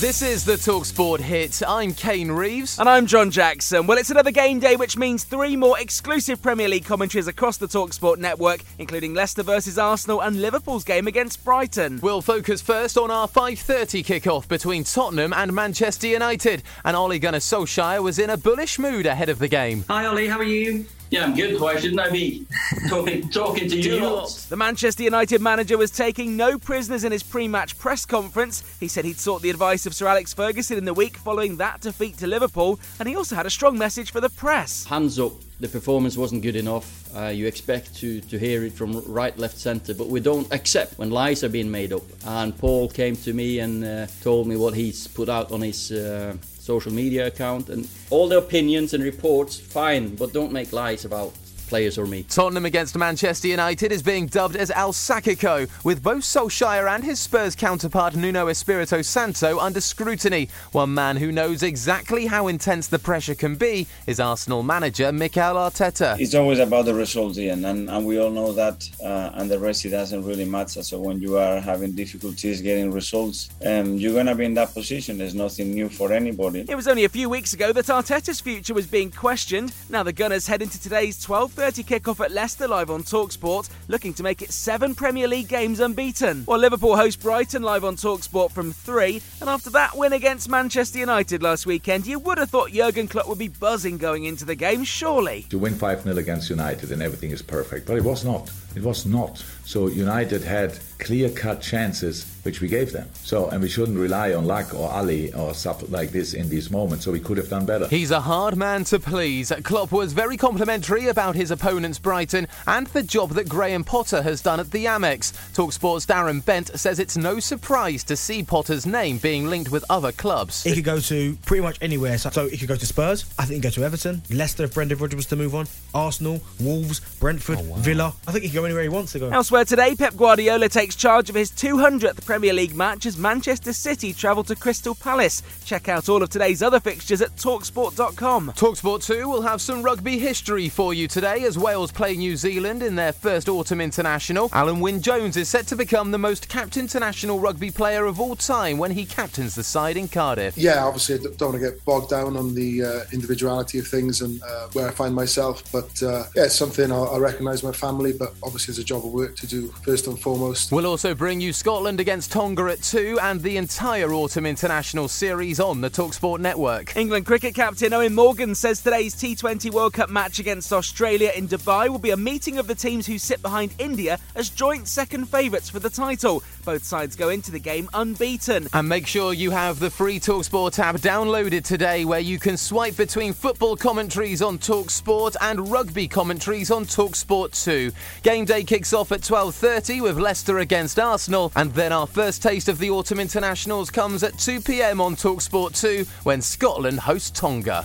This is the Talksport hit. I'm Kane Reeves. And I'm John Jackson. Well, it's another game day, which means three more exclusive Premier League commentaries across the Talksport network, including Leicester versus Arsenal and Liverpool's game against Brighton. We'll focus first on our 5:30 kick-off between Tottenham and Manchester United. And Ole Gunnar Solskjaer was in a bullish mood ahead of the game. Hi Ollie, how are you? Yeah, I'm good. Why shouldn't I be talking talking to you lot? The Manchester United manager was taking no prisoners in his pre-match press conference. He said he'd sought the advice of Sir Alex Ferguson in the week following that defeat to Liverpool, and he also had a strong message for the press. Hands up. The performance wasn't good enough. Uh, you expect to, to hear it from right, left, centre, but we don't accept when lies are being made up. And Paul came to me and uh, told me what he's put out on his uh, social media account and all the opinions and reports, fine, but don't make lies about players or me. Tottenham against Manchester United is being dubbed as El Sackico, with both Solskjaer and his Spurs counterpart Nuno Espirito Santo under scrutiny. One man who knows exactly how intense the pressure can be is Arsenal manager Mikel Arteta. It's always about the results, Ian, and, and we all know that, uh, and the rest it doesn't really matter. So when you are having difficulties getting results, um, you're going to be in that position. There's nothing new for anybody. It was only a few weeks ago that Arteta's future was being questioned. Now the Gunners head into today's 12:30 kick-off at Leicester live on Talksport, looking to make it seven Premier League games unbeaten. While Liverpool host Brighton live on Talksport from three, and after that win against Manchester United last weekend, you would have thought Jurgen Klopp would be buzzing going into the game, surely. To win 5-0 against United and everything is perfect, but it was not. It was not. So United had clear-cut chances which we gave them. So and we shouldn't rely on luck or Ali or stuff like this in these moments. So we could have done better. He's a hard man to please. Klopp was very complimentary about his opponents Brighton and the job that Graham Potter has done at the Amex. Talksport's Darren Bent says it's no surprise to see Potter's name being linked with other clubs. He could go to pretty much anywhere. So, so he could go to Spurs. I think he could go to Everton, Leicester if Brendan Rodgers was to move on, Arsenal, Wolves, Brentford, oh, Villa. I think he could go anywhere he wants to go. Elsewhere today, Pep Guardiola takes charge of his 200th Premier League match as Manchester City travel to Crystal Palace. Check out all of today's other fixtures at talksport.com. Talksport 2 will have some rugby history for you today as Wales play New Zealand in their first autumn international. Alun Wyn Jones is set to become the most capped international rugby player of all time when he captains the side in Cardiff. Yeah, obviously, I don't want to get bogged down on the uh, individuality of things and uh, where I find myself, but uh, yeah, it's something I, I recognise my family, but obviously, there's a job of work to do first and foremost. We'll also bring you Scotland against Tonga at 2 and the entire autumn international series on the Talksport network. England cricket captain Eoin Morgan says today's T20 World Cup match against Australia in Dubai will be a meeting of the teams who sit behind India as joint second favourites for the title. Both sides go into the game unbeaten. And make sure you have the free Talksport app downloaded today where you can swipe between football commentaries on Talksport and rugby commentaries on Talksport 2. Game day kicks off at 12:30 with Leicester against Arsenal and then our first taste of the autumn internationals comes at 2 p.m. on Talksport 2 when Scotland hosts Tonga.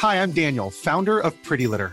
Hi, I'm Daniel, founder of Pretty Litter.